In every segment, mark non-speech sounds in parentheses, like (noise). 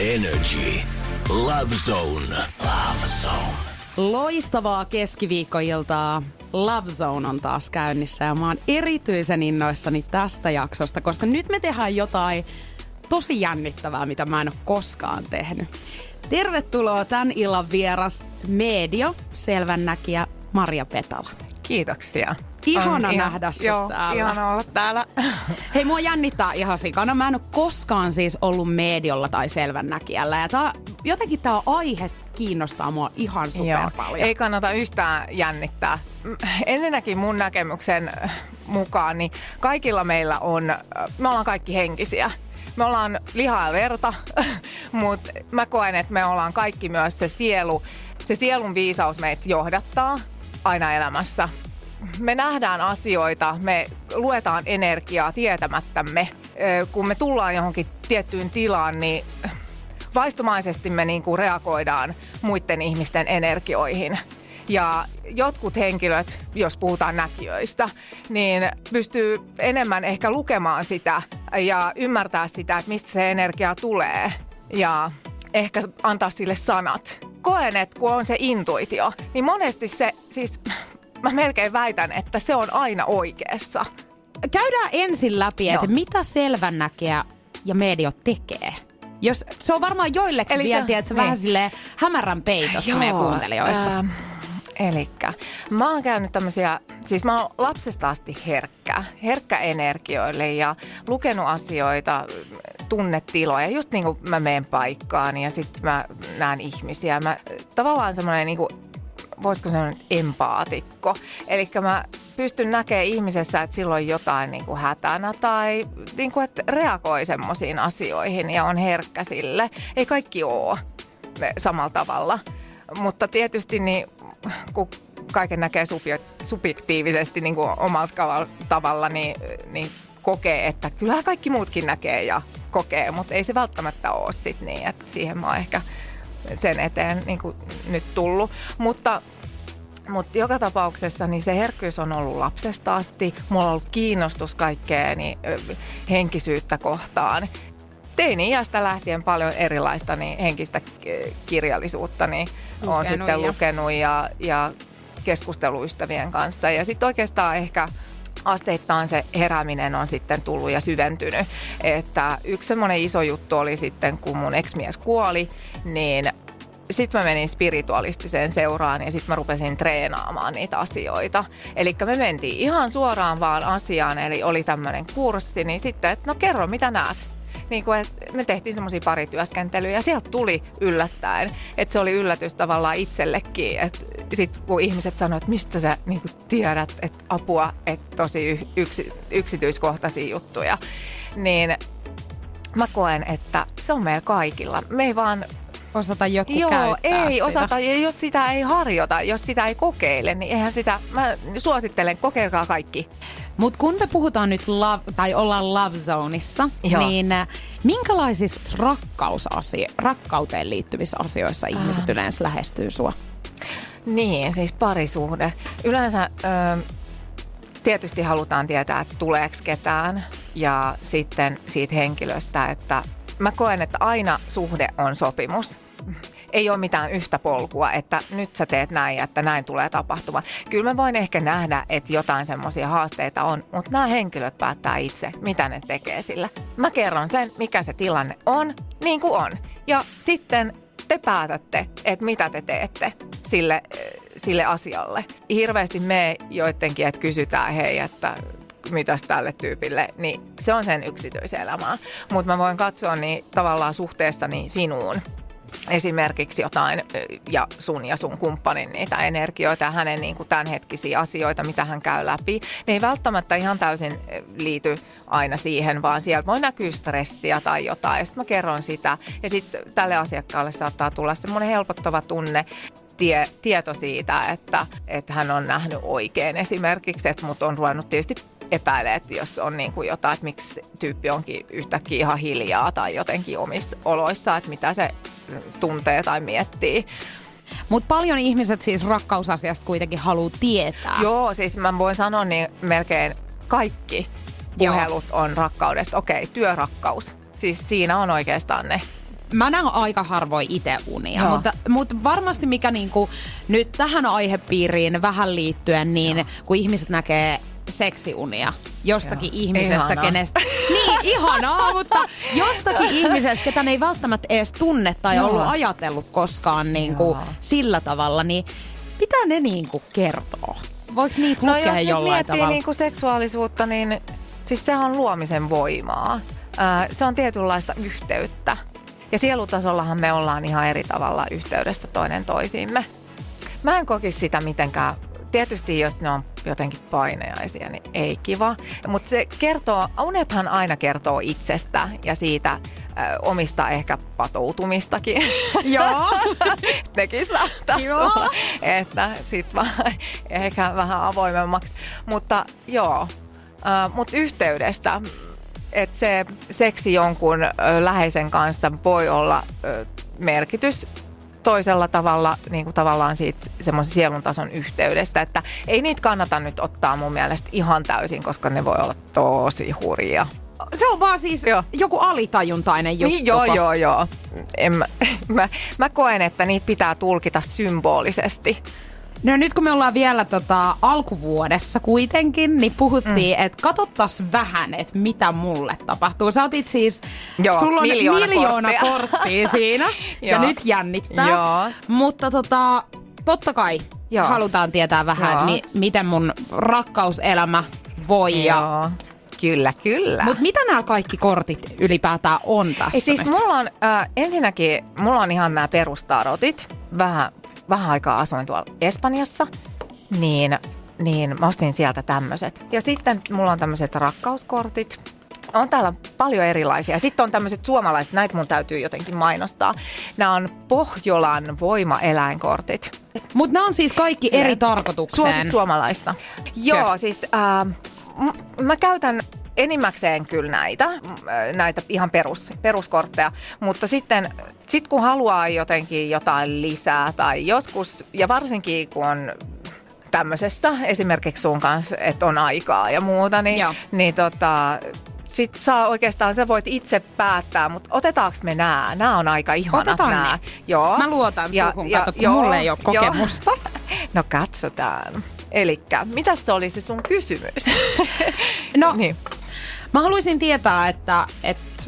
Energy. Love Zone. Love Zone. Loistavaa keskiviikkoiltaa. Love Zone on taas käynnissä ja mä oon erityisen innoissani tästä jaksosta, koska nyt me tehdään jotain tosi jännittävää, mitä mä en ole koskaan tehnyt. Tervetuloa tämän illan vieras medio, selvännäkijä Maria Petala. Kiitoksia. Ihana On nähdä sut joo, täällä. Ihana olla täällä. (laughs) Hei, mua jännittää ihan sikana. Mä en ole koskaan siis ollut mediolla tai selvännäkijällä. Ja tää, jotenkin tämä aihe kiinnostaa mua ihan super Joo. paljon. Ei kannata yhtään jännittää. Mm, Ensinnäkin mun näkemyksen äh, mukaan, niin kaikilla meillä on, äh, me ollaan kaikki henkisiä. Me ollaan lihaa ja verta, (laughs) mutta mä koen, että me ollaan kaikki myös se sielu. Se sielun viisaus meitä johdattaa aina elämässä. Me nähdään asioita, me luetaan energiaa tietämättämme. Kun me tullaan johonkin tiettyyn tilaan, niin vaistomaisesti me niin kuin reagoidaan muiden ihmisten energioihin. Ja jotkut henkilöt, jos puhutaan näkijöistä, niin pystyy enemmän ehkä lukemaan sitä ja ymmärtää sitä, että mistä se energia tulee ja ehkä antaa sille sanat. Koen, että kun on se intuitio, niin monesti se, siis mä melkein väitän, että se on aina oikeassa. Käydään ensin läpi, että Joo. mitä selvännäkijä ja medio tekee. Jos, se on varmaan joillekin Eli vielä, se- tiedätkö, niin. vähän silleen hämärän peitossa meidän kuuntelijoista. Ähm, elikkä mä oon käynyt tämmöisiä, siis mä oon lapsesta asti herkkä, herkkä energioille ja lukenut asioita, tunnetiloja, just niin kuin mä menen paikkaan ja sitten mä näen ihmisiä. Mä tavallaan semmoinen niin kuin voisiko sanoa empaatikko. Eli mä pystyn näkemään ihmisessä, että silloin jotain niin kuin hätänä tai niin kuin, että reagoi semmoisiin asioihin ja on herkkä sille. Ei kaikki ole samalla tavalla. Mutta tietysti niin, kun kaiken näkee subje- subjektiivisesti niin kuin kaval- tavalla, niin, niin kokee, että kyllähän kaikki muutkin näkee ja kokee, mutta ei se välttämättä ole sit niin, että siihen mä oon ehkä sen eteen niin kuin nyt tullut. Mutta mutta joka tapauksessa niin se herkkyys on ollut lapsesta asti. Mulla on ollut kiinnostus kaikkea niin, henkisyyttä kohtaan. Teini-iästä lähtien paljon erilaista niin henkistä kirjallisuutta niin olen sitten ja- lukenut ja, ja keskusteluystävien kanssa. Ja sitten oikeastaan ehkä asteittain se herääminen on sitten tullut ja syventynyt. Että yksi semmoinen iso juttu oli sitten, kun mun ex-mies kuoli, niin sitten mä menin spiritualistiseen seuraan ja sitten mä rupesin treenaamaan niitä asioita. Eli me mentiin ihan suoraan vaan asiaan, eli oli tämmöinen kurssi, niin sitten, että no kerro mitä näet. Niin kuin, että me tehtiin semmoisia parityöskentelyjä ja sieltä tuli yllättäen. Että se oli yllätys tavallaan itsellekin. Että sitten kun ihmiset sanoivat, että mistä sä niin kuin tiedät, että apua, että tosi yksi, yksityiskohtaisia juttuja, niin mä koen, että se on meillä kaikilla. Me ei vaan Osata jotkut Joo, käyttää ei sitä. osata. Ja jos sitä ei harjoita, jos sitä ei kokeile, niin eihän sitä, mä suosittelen, kokeilkaa kaikki. Mutta kun me puhutaan nyt love, tai ollaan love zoneissa, Joo. niin äh, minkälaisissa rakkausasio- rakkauteen liittyvissä asioissa ihmiset yleensä lähestyy sua? Niin, siis parisuhde. Yleensä ö, tietysti halutaan tietää, että tuleeko ketään ja sitten siitä henkilöstä, että mä koen, että aina suhde on sopimus. Ei ole mitään yhtä polkua, että nyt sä teet näin ja että näin tulee tapahtumaan. Kyllä mä voin ehkä nähdä, että jotain semmoisia haasteita on, mutta nämä henkilöt päättää itse, mitä ne tekee sillä. Mä kerron sen, mikä se tilanne on, niin kuin on. Ja sitten te päätätte, että mitä te teette sille, sille asialle. Hirveästi me joidenkin, että kysytään hei, että mitäs tälle tyypille, niin se on sen yksityiselämää. Mutta mä voin katsoa niin tavallaan suhteessani sinuun. Esimerkiksi jotain ja sun ja sun kumppanin niitä energioita ja hänen niin kuin tämänhetkisiä asioita, mitä hän käy läpi. Ne ei välttämättä ihan täysin liity aina siihen, vaan siellä voi näkyä stressiä tai jotain. Ja sitten mä kerron sitä ja sitten tälle asiakkaalle saattaa tulla semmoinen helpottava tunne, tie, tieto siitä, että, että hän on nähnyt oikein esimerkiksi, että mut on ruvennut tietysti epäilee, että jos on niin kuin jotain, että miksi tyyppi onkin yhtäkkiä ihan hiljaa tai jotenkin omissa oloissa, että mitä se tuntee tai miettii. Mutta paljon ihmiset siis rakkausasiasta kuitenkin haluaa tietää. Joo, siis mä voin sanoa niin melkein kaikki puhelut Joo. on rakkaudesta. Okei, työrakkaus. Siis siinä on oikeastaan ne mä näen aika harvoin itse unia, Joo. mutta, mutta varmasti mikä niinku, nyt tähän aihepiiriin vähän liittyen, niin Joo. kun ihmiset näkee seksiunia jostakin Joo. ihmisestä, ihanaa. kenestä... (laughs) Niin, ihanaa, mutta jostakin (laughs) ihmisestä, ketä ne ei välttämättä edes tunne tai Joo. ollut ajatellut koskaan niin kuin sillä tavalla, niin mitä ne niin kuin kertoo? Voiko niitä no, lukea jos jollain miettii tavalla? Niin kuin seksuaalisuutta, niin siis sehän on luomisen voimaa. se on tietynlaista yhteyttä. Ja sielutasollahan me ollaan ihan eri tavalla yhteydessä toinen toisiimme. Mä en kokisi sitä mitenkään tietysti jos ne on jotenkin paineaisia, niin ei kiva. Mutta se kertoo, unethan aina kertoo itsestä ja siitä ö, omista ehkä patoutumistakin. (laughs) Joo. (laughs) Nekin saattaa joo. tulla, että sit vaan (laughs) ehkä vähän avoimemmaksi. Mutta joo, mutta yhteydestä, että se seksi jonkun läheisen kanssa voi olla merkitys toisella tavalla niin kuin tavallaan siitä semmoisen sielun tason yhteydestä, että ei niitä kannata nyt ottaa mun mielestä ihan täysin, koska ne voi olla tosi hurjia. Se on vaan siis joo. joku alitajuntainen juttu. Niin, joo, joo, joo. En mä, (laughs) mä, mä koen, että niitä pitää tulkita symbolisesti. No nyt kun me ollaan vielä tota, alkuvuodessa kuitenkin, niin puhuttiin, mm. että katsottas vähän, että mitä mulle tapahtuu. Sä otit siis, Joo, sulla on miljoona, miljoona korttia, korttia siinä (laughs) ja nyt jännittää. Joo. Mutta tota, totta kai Joo. halutaan tietää vähän, että mi- miten mun rakkauselämä voi. Joo. Ja Kyllä, kyllä. Mutta mitä nämä kaikki kortit ylipäätään on tässä Ei, siis nyt? mulla on, äh, ensinnäkin mulla on ihan nämä perustarotit. Vähän vähän aikaa asuin tuolla Espanjassa, niin, niin mä ostin sieltä tämmöiset. Ja sitten mulla on tämmöiset rakkauskortit. On täällä paljon erilaisia. Sitten on tämmöiset suomalaiset, näitä mun täytyy jotenkin mainostaa. Nämä on Pohjolan voimaeläinkortit. Mutta nämä on siis kaikki eri tarkoitukseen. Suosi suomalaista. Joo, siis äh, mä käytän enimmäkseen kyllä näitä, näitä ihan perus, peruskortteja, mutta sitten sit kun haluaa jotenkin jotain lisää tai joskus, ja varsinkin kun on tämmöisessä esimerkiksi sun kanssa, että on aikaa ja muuta, niin, niin tota, sit saa oikeastaan, sä voit itse päättää, mutta otetaanko me nämä? Nämä on aika ihanat Otetaan nämä. Ne. Joo. Mä luotan ja, suhun, ja, kato, kun joo, mulle ei ole kokemusta. (laughs) no katsotaan. Eli mitä se oli se sun kysymys? no, (laughs) niin. Mä haluaisin tietää, että, että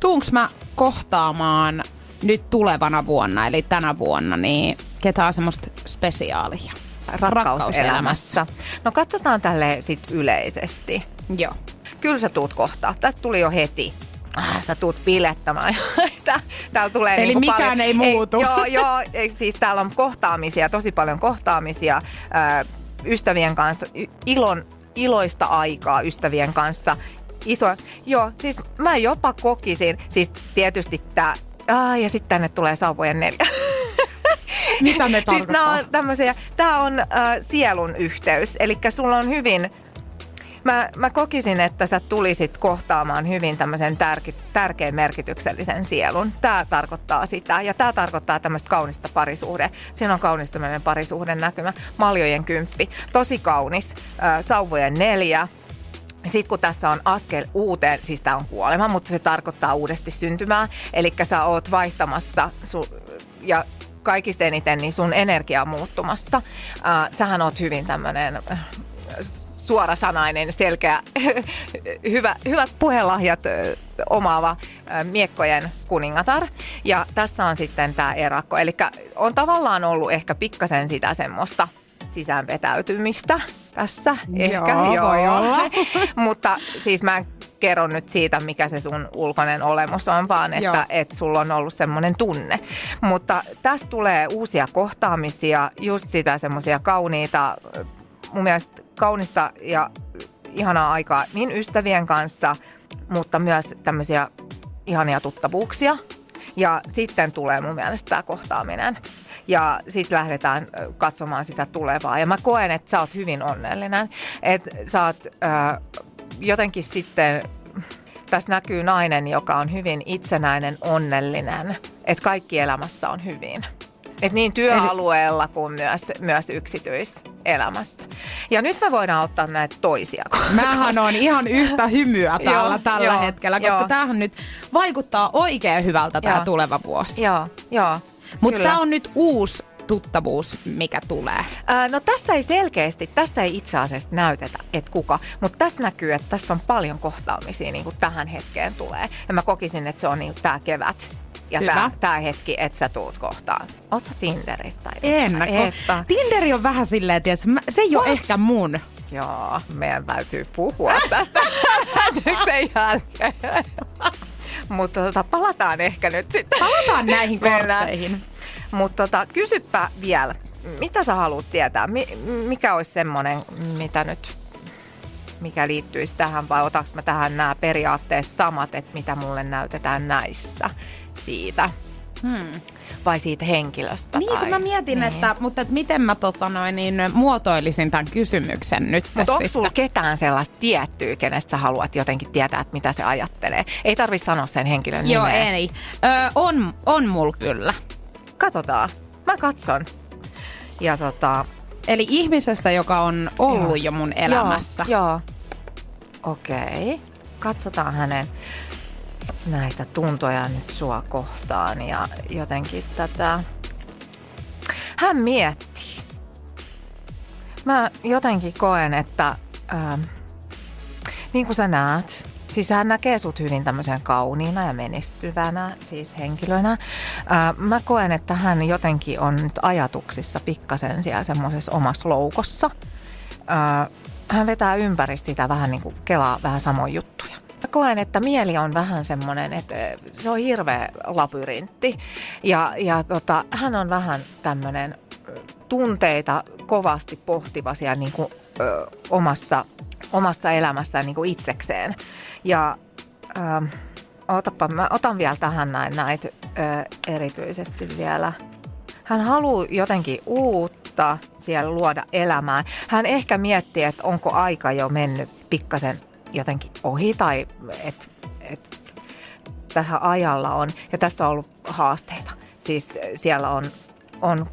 tuunks mä kohtaamaan nyt tulevana vuonna, eli tänä vuonna, niin ketään semmoista spesiaalia rakkauselämässä. No katsotaan tälle sit yleisesti. Joo. Kyllä sä tuut kohtaa. Tästä tuli jo heti. Ah, sä tuut pilettämään. (laughs) täällä tulee Eli niinku mikään paljon, ei muutu. Ei, joo, joo, siis täällä on kohtaamisia, tosi paljon kohtaamisia ystävien kanssa, ilon, iloista aikaa ystävien kanssa iso. Joo, siis mä jopa kokisin, siis tietysti tää, aa, ja sitten tänne tulee sauvojen neljä. (laughs) Mitä ne tarkoittaa? Siis on tämmöisiä, tää on äh, sielun yhteys, eli sulla on hyvin, Mä, mä kokisin, että sä tulisit kohtaamaan hyvin tämmöisen tärke, tärkeän merkityksellisen sielun. Tämä tarkoittaa sitä. Ja tämä tarkoittaa tämmöistä kaunista parisuhde. Siinä on kaunis tämmöinen parisuhden näkymä. Maljojen kymppi. Tosi kaunis. Äh, sauvojen neljä. Sitten kun tässä on askel uuteen, siis tämä on kuolema, mutta se tarkoittaa uudesti syntymää. Eli sä oot vaihtamassa su- ja kaikista eniten niin sun energia muuttumassa. Äh, sähän oot hyvin tämmöinen äh, suorasanainen, selkeä, (laughs) hyvä, hyvät puhelahjat omaava miekkojen kuningatar. Ja tässä on sitten tämä erakko. Eli on tavallaan ollut ehkä pikkasen sitä semmoista sisäänvetäytymistä tässä. Ehkä, joo, joo. voi olla. (laughs) Mutta siis mä en kerro nyt siitä, mikä se sun ulkoinen olemus on, vaan että et sulla on ollut semmoinen tunne. Mutta tästä tulee uusia kohtaamisia, just sitä semmoisia kauniita, mun mielestä kaunista ja ihanaa aikaa niin ystävien kanssa, mutta myös tämmöisiä ihania tuttavuuksia. Ja sitten tulee mun mielestä tämä kohtaaminen. Ja sitten lähdetään katsomaan sitä tulevaa. Ja mä koen, että sä oot hyvin onnellinen. Että sä oot äh, jotenkin sitten tässä näkyy nainen, joka on hyvin itsenäinen, onnellinen, että kaikki elämässä on hyvin. Et niin työalueella kuin myös, myös yksityiselämässä. Ja nyt me voidaan ottaa näitä toisia. Mähän on ihan yhtä hymyä täällä joo, tällä joo, hetkellä, koska joo. tämähän nyt vaikuttaa oikein hyvältä tämä tuleva vuosi. Joo, joo. Mutta tämä on nyt uusi tuttavuus, mikä tulee? Ää, no tässä ei selkeästi, tässä ei itse asiassa näytetä, että kuka, mutta tässä näkyy, että tässä on paljon kohtaamisia niin kuin tähän hetkeen tulee. Ja mä kokisin, että se on niin tämä kevät ja tämä, tämä hetki, että sä tuut kohtaan. Oot sä Tinderistä? En. Että... Tinderi on vähän silleen, että se ei What? ole ehkä mun. Joo, meidän täytyy puhua tästä (laughs) (laughs) lähetyksen jälkeen. Mutta tota, palataan ehkä nyt sitten. Palataan näihin kortteihin. Mutta tota, kysypä vielä, mitä sä haluat tietää? mikä olisi semmoinen, mitä nyt, mikä liittyisi tähän vai otaks mä tähän nämä periaatteessa samat, että mitä mulle näytetään näissä siitä? Hmm. Vai siitä henkilöstä? Niin, tai, mä mietin, niin. että, mutta että miten mä tota noin, niin, muotoilisin tämän kysymyksen nyt Mutta onko sulla ketään sellaista tiettyä, kenestä sä haluat jotenkin tietää, että mitä se ajattelee? Ei tarvi sanoa sen henkilön Joo, nimeä. ei. Ö, on, on mulla kyllä. Katsotaan. Mä katson. Ja tota... Eli ihmisestä, joka on ollut joo. jo mun elämässä. Joo, joo. Okei. Okay. Katsotaan hänen näitä tuntoja nyt sua kohtaan ja jotenkin tätä... Hän miettii. Mä jotenkin koen, että ähm, niin kuin sä näet, Siis hän näkee sut hyvin tämmöisen kauniina ja menestyvänä siis henkilönä. Ää, mä koen, että hän jotenkin on nyt ajatuksissa pikkasen siellä semmoisessa omassa loukossa. Ää, hän vetää ympäri sitä vähän niin kuin kelaa vähän samoja juttuja. Koen, että mieli on vähän semmoinen, että se on hirveä labyrintti. Ja, ja tota, hän on vähän tämmöinen tunteita kovasti pohtiva siellä niin kuin, ö, omassa, omassa elämässään niin kuin itsekseen. Ja ähm, otapa, mä otan vielä tähän näin näitä äh, erityisesti vielä. Hän haluaa jotenkin uutta siellä luoda elämään. Hän ehkä miettii, että onko aika jo mennyt pikkasen jotenkin ohi tai että et, tähän ajalla on. Ja tässä on ollut haasteita. Siis siellä on, on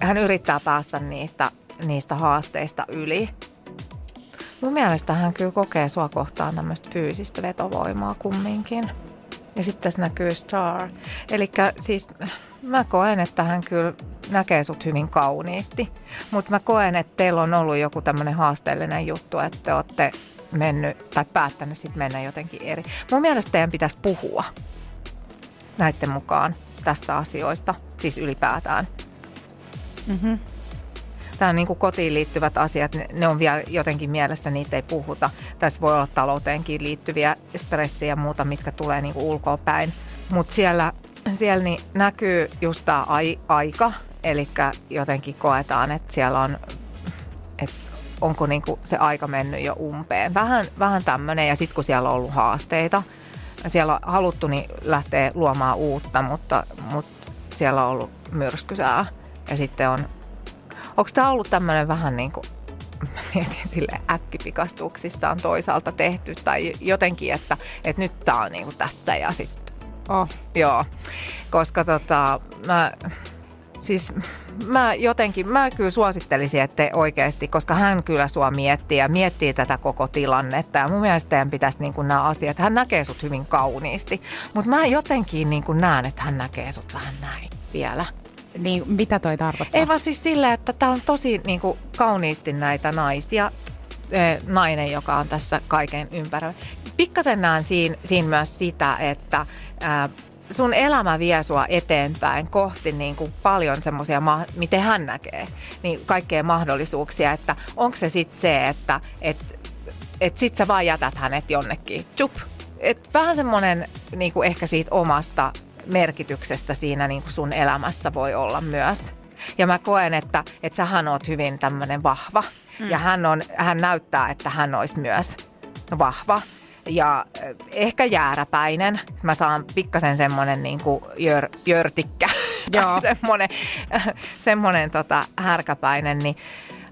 hän yrittää päästä niistä, niistä haasteista yli. Mun mielestä hän kyllä kokee sua kohtaan tämmöistä fyysistä vetovoimaa kumminkin. Ja sitten tässä näkyy star. Eli siis mä koen, että hän kyllä näkee sut hyvin kauniisti. Mutta mä koen, että teillä on ollut joku tämmöinen haasteellinen juttu, että te olette mennyt tai päättänyt sitten mennä jotenkin eri. Mun mielestä teidän pitäisi puhua näiden mukaan tästä asioista, siis ylipäätään. Mm-hmm tähän niin kuin kotiin liittyvät asiat, ne, ne on vielä jotenkin mielessä, niitä ei puhuta. Tässä voi olla talouteenkin liittyviä stressiä ja muuta, mitkä tulee niin kuin ulkoa päin. Mutta siellä, siellä niin näkyy just tämä ai, aika, eli jotenkin koetaan, että siellä on, että onko niin kuin se aika mennyt jo umpeen. Vähän, vähän tämmöinen, ja sitten kun siellä on ollut haasteita, siellä on haluttu niin lähteä luomaan uutta, mutta, mutta siellä on ollut myrskysää. Ja sitten on Onko tämä ollut tämmöinen vähän niin kuin, mä mietin sille äkkipikastuksissaan toisaalta tehty tai jotenkin, että, että nyt tämä on niin kuin tässä ja sitten. Oh. Joo, koska tota, mä, siis mä jotenkin, mä kyllä suosittelisin, että oikeasti, koska hän kyllä sua miettii ja miettii tätä koko tilannetta. Ja mun mielestä teidän pitäisi niin kuin nämä asiat, hän näkee sut hyvin kauniisti. Mutta mä jotenkin niin kuin näen, että hän näkee sut vähän näin vielä. Niin, mitä toi tarkoittaa? Ei vaan siis sillä, että täällä on tosi niin kuin, kauniisti näitä naisia. Nainen, joka on tässä kaiken ympärillä. Pikkasen näen siinä, siinä myös sitä, että ää, sun elämä vie sua eteenpäin kohti niin kuin paljon semmoisia, miten hän näkee, niin kaikkea mahdollisuuksia, että onko se sitten se, että, että et sit sä vaan jätät hänet jonnekin. Chup. Et vähän semmoinen niin kuin ehkä siitä omasta merkityksestä siinä niin kuin sun elämässä voi olla myös. Ja mä koen, että, että sähän oot hyvin tämmöinen vahva. Mm. Ja hän, on, hän näyttää, että hän olisi myös vahva ja eh, ehkä jääräpäinen. Mä saan pikkasen semmoinen niin kuin jör, jörtikkä, (laughs) Joo. semmoinen, (laughs) semmoinen tota, härkäpäinen. Niin,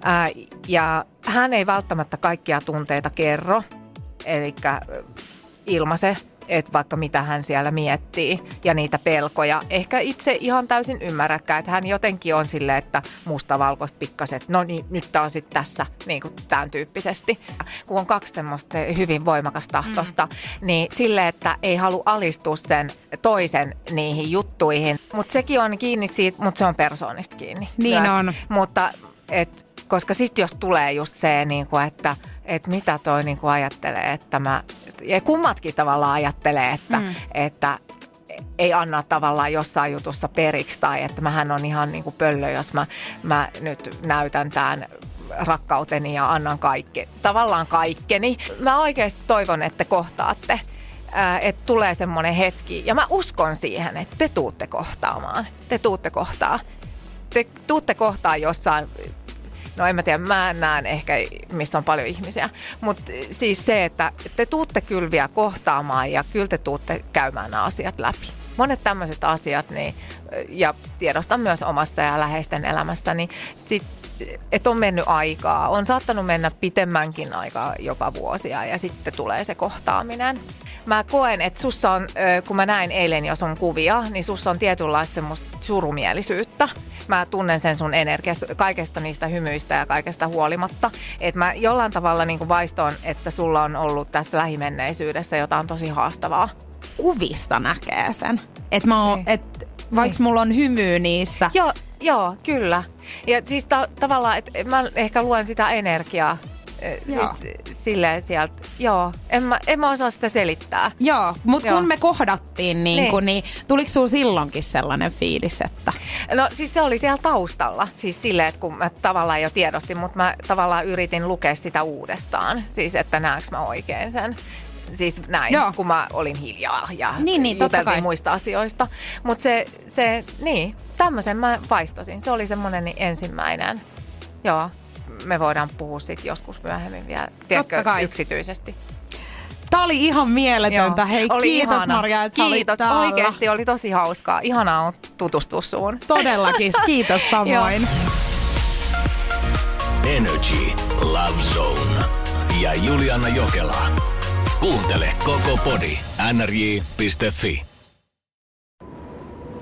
ää, ja hän ei välttämättä kaikkia tunteita kerro, eli ilmaise että vaikka mitä hän siellä miettii ja niitä pelkoja. Ehkä itse ihan täysin ymmärräkään, että hän jotenkin on silleen, että mustavalkoista pikkaset, no niin, nyt tämä on sitten tässä niin kuin tämän tyyppisesti. Kun on kaksi semmoista hyvin voimakas tahtosta, mm. niin sille, että ei halua alistua sen toisen niihin juttuihin. Mutta sekin on kiinni siitä, mutta se on persoonista kiinni. Niin myös. on. Mutta et, koska sitten jos tulee just se, niin kuin, että – että mitä toi niin kuin ajattelee, että mä, ja kummatkin tavallaan ajattelee, että, mm. että ei anna tavallaan jossain jutussa periksi tai että mähän on ihan niin kuin pöllö, jos mä, mä nyt näytän tämän rakkauteni ja annan kaikki, tavallaan kaikkeni. Mä oikeasti toivon, että te kohtaatte että tulee semmoinen hetki. Ja mä uskon siihen, että te tuutte kohtaamaan. Te tuutte kohtaa. Te tuutte kohtaa jossain no en mä tiedä, mä näen ehkä, missä on paljon ihmisiä. Mutta siis se, että te tuutte kyllä vielä kohtaamaan ja kyllä te tuutte käymään nämä asiat läpi. Monet tämmöiset asiat, niin, ja tiedostan myös omassa ja läheisten elämässä, niin sit, että on mennyt aikaa. On saattanut mennä pitemmänkin aikaa, jopa vuosia, ja sitten tulee se kohtaaminen. Mä koen, että sussa on, kun mä näin eilen jo sun kuvia, niin sussa on tietynlaista semmoista surumielisyyttä mä tunnen sen sun energiasta, kaikesta niistä hymyistä ja kaikesta huolimatta. Että mä jollain tavalla niin vaistoon, että sulla on ollut tässä lähimenneisyydessä jotain tosi haastavaa. Kuvista näkee sen. Että mä oon, niin. et, vaikka niin. mulla on hymyä niissä. Joo, joo, kyllä. Ja siis ta- tavallaan, että mä ehkä luen sitä energiaa Joo. Siis silleen sieltä, joo, en mä, en mä osaa sitä selittää. Joo, mutta kun me kohdattiin, niin, niin. Kun, niin tuliko sinulla silloinkin sellainen fiilis, että... No siis se oli siellä taustalla, siis silleen, että kun mä tavallaan jo tiedostin, mutta mä tavallaan yritin lukea sitä uudestaan, siis että näenkö mä oikein sen siis näin, Joo. kun mä olin hiljaa ja niin, niin, juteltiin muista asioista. Mutta se, se, niin, tämmöisen mä vaistosin. Se oli semmoinen ensimmäinen. Joo me voidaan puhua siitä joskus myöhemmin vielä, tiedätkö, yksityisesti. Tämä oli ihan mieletöntä. Joo, Hei, oli kiitos ihana. Marja, että Kiitos, oikeasti oli tosi hauskaa. Ihanaa on tutustua suun. Todellakin, (laughs) kiitos samoin. Energy Love Zone ja Juliana Jokela. Kuuntele koko podi nrj.fi.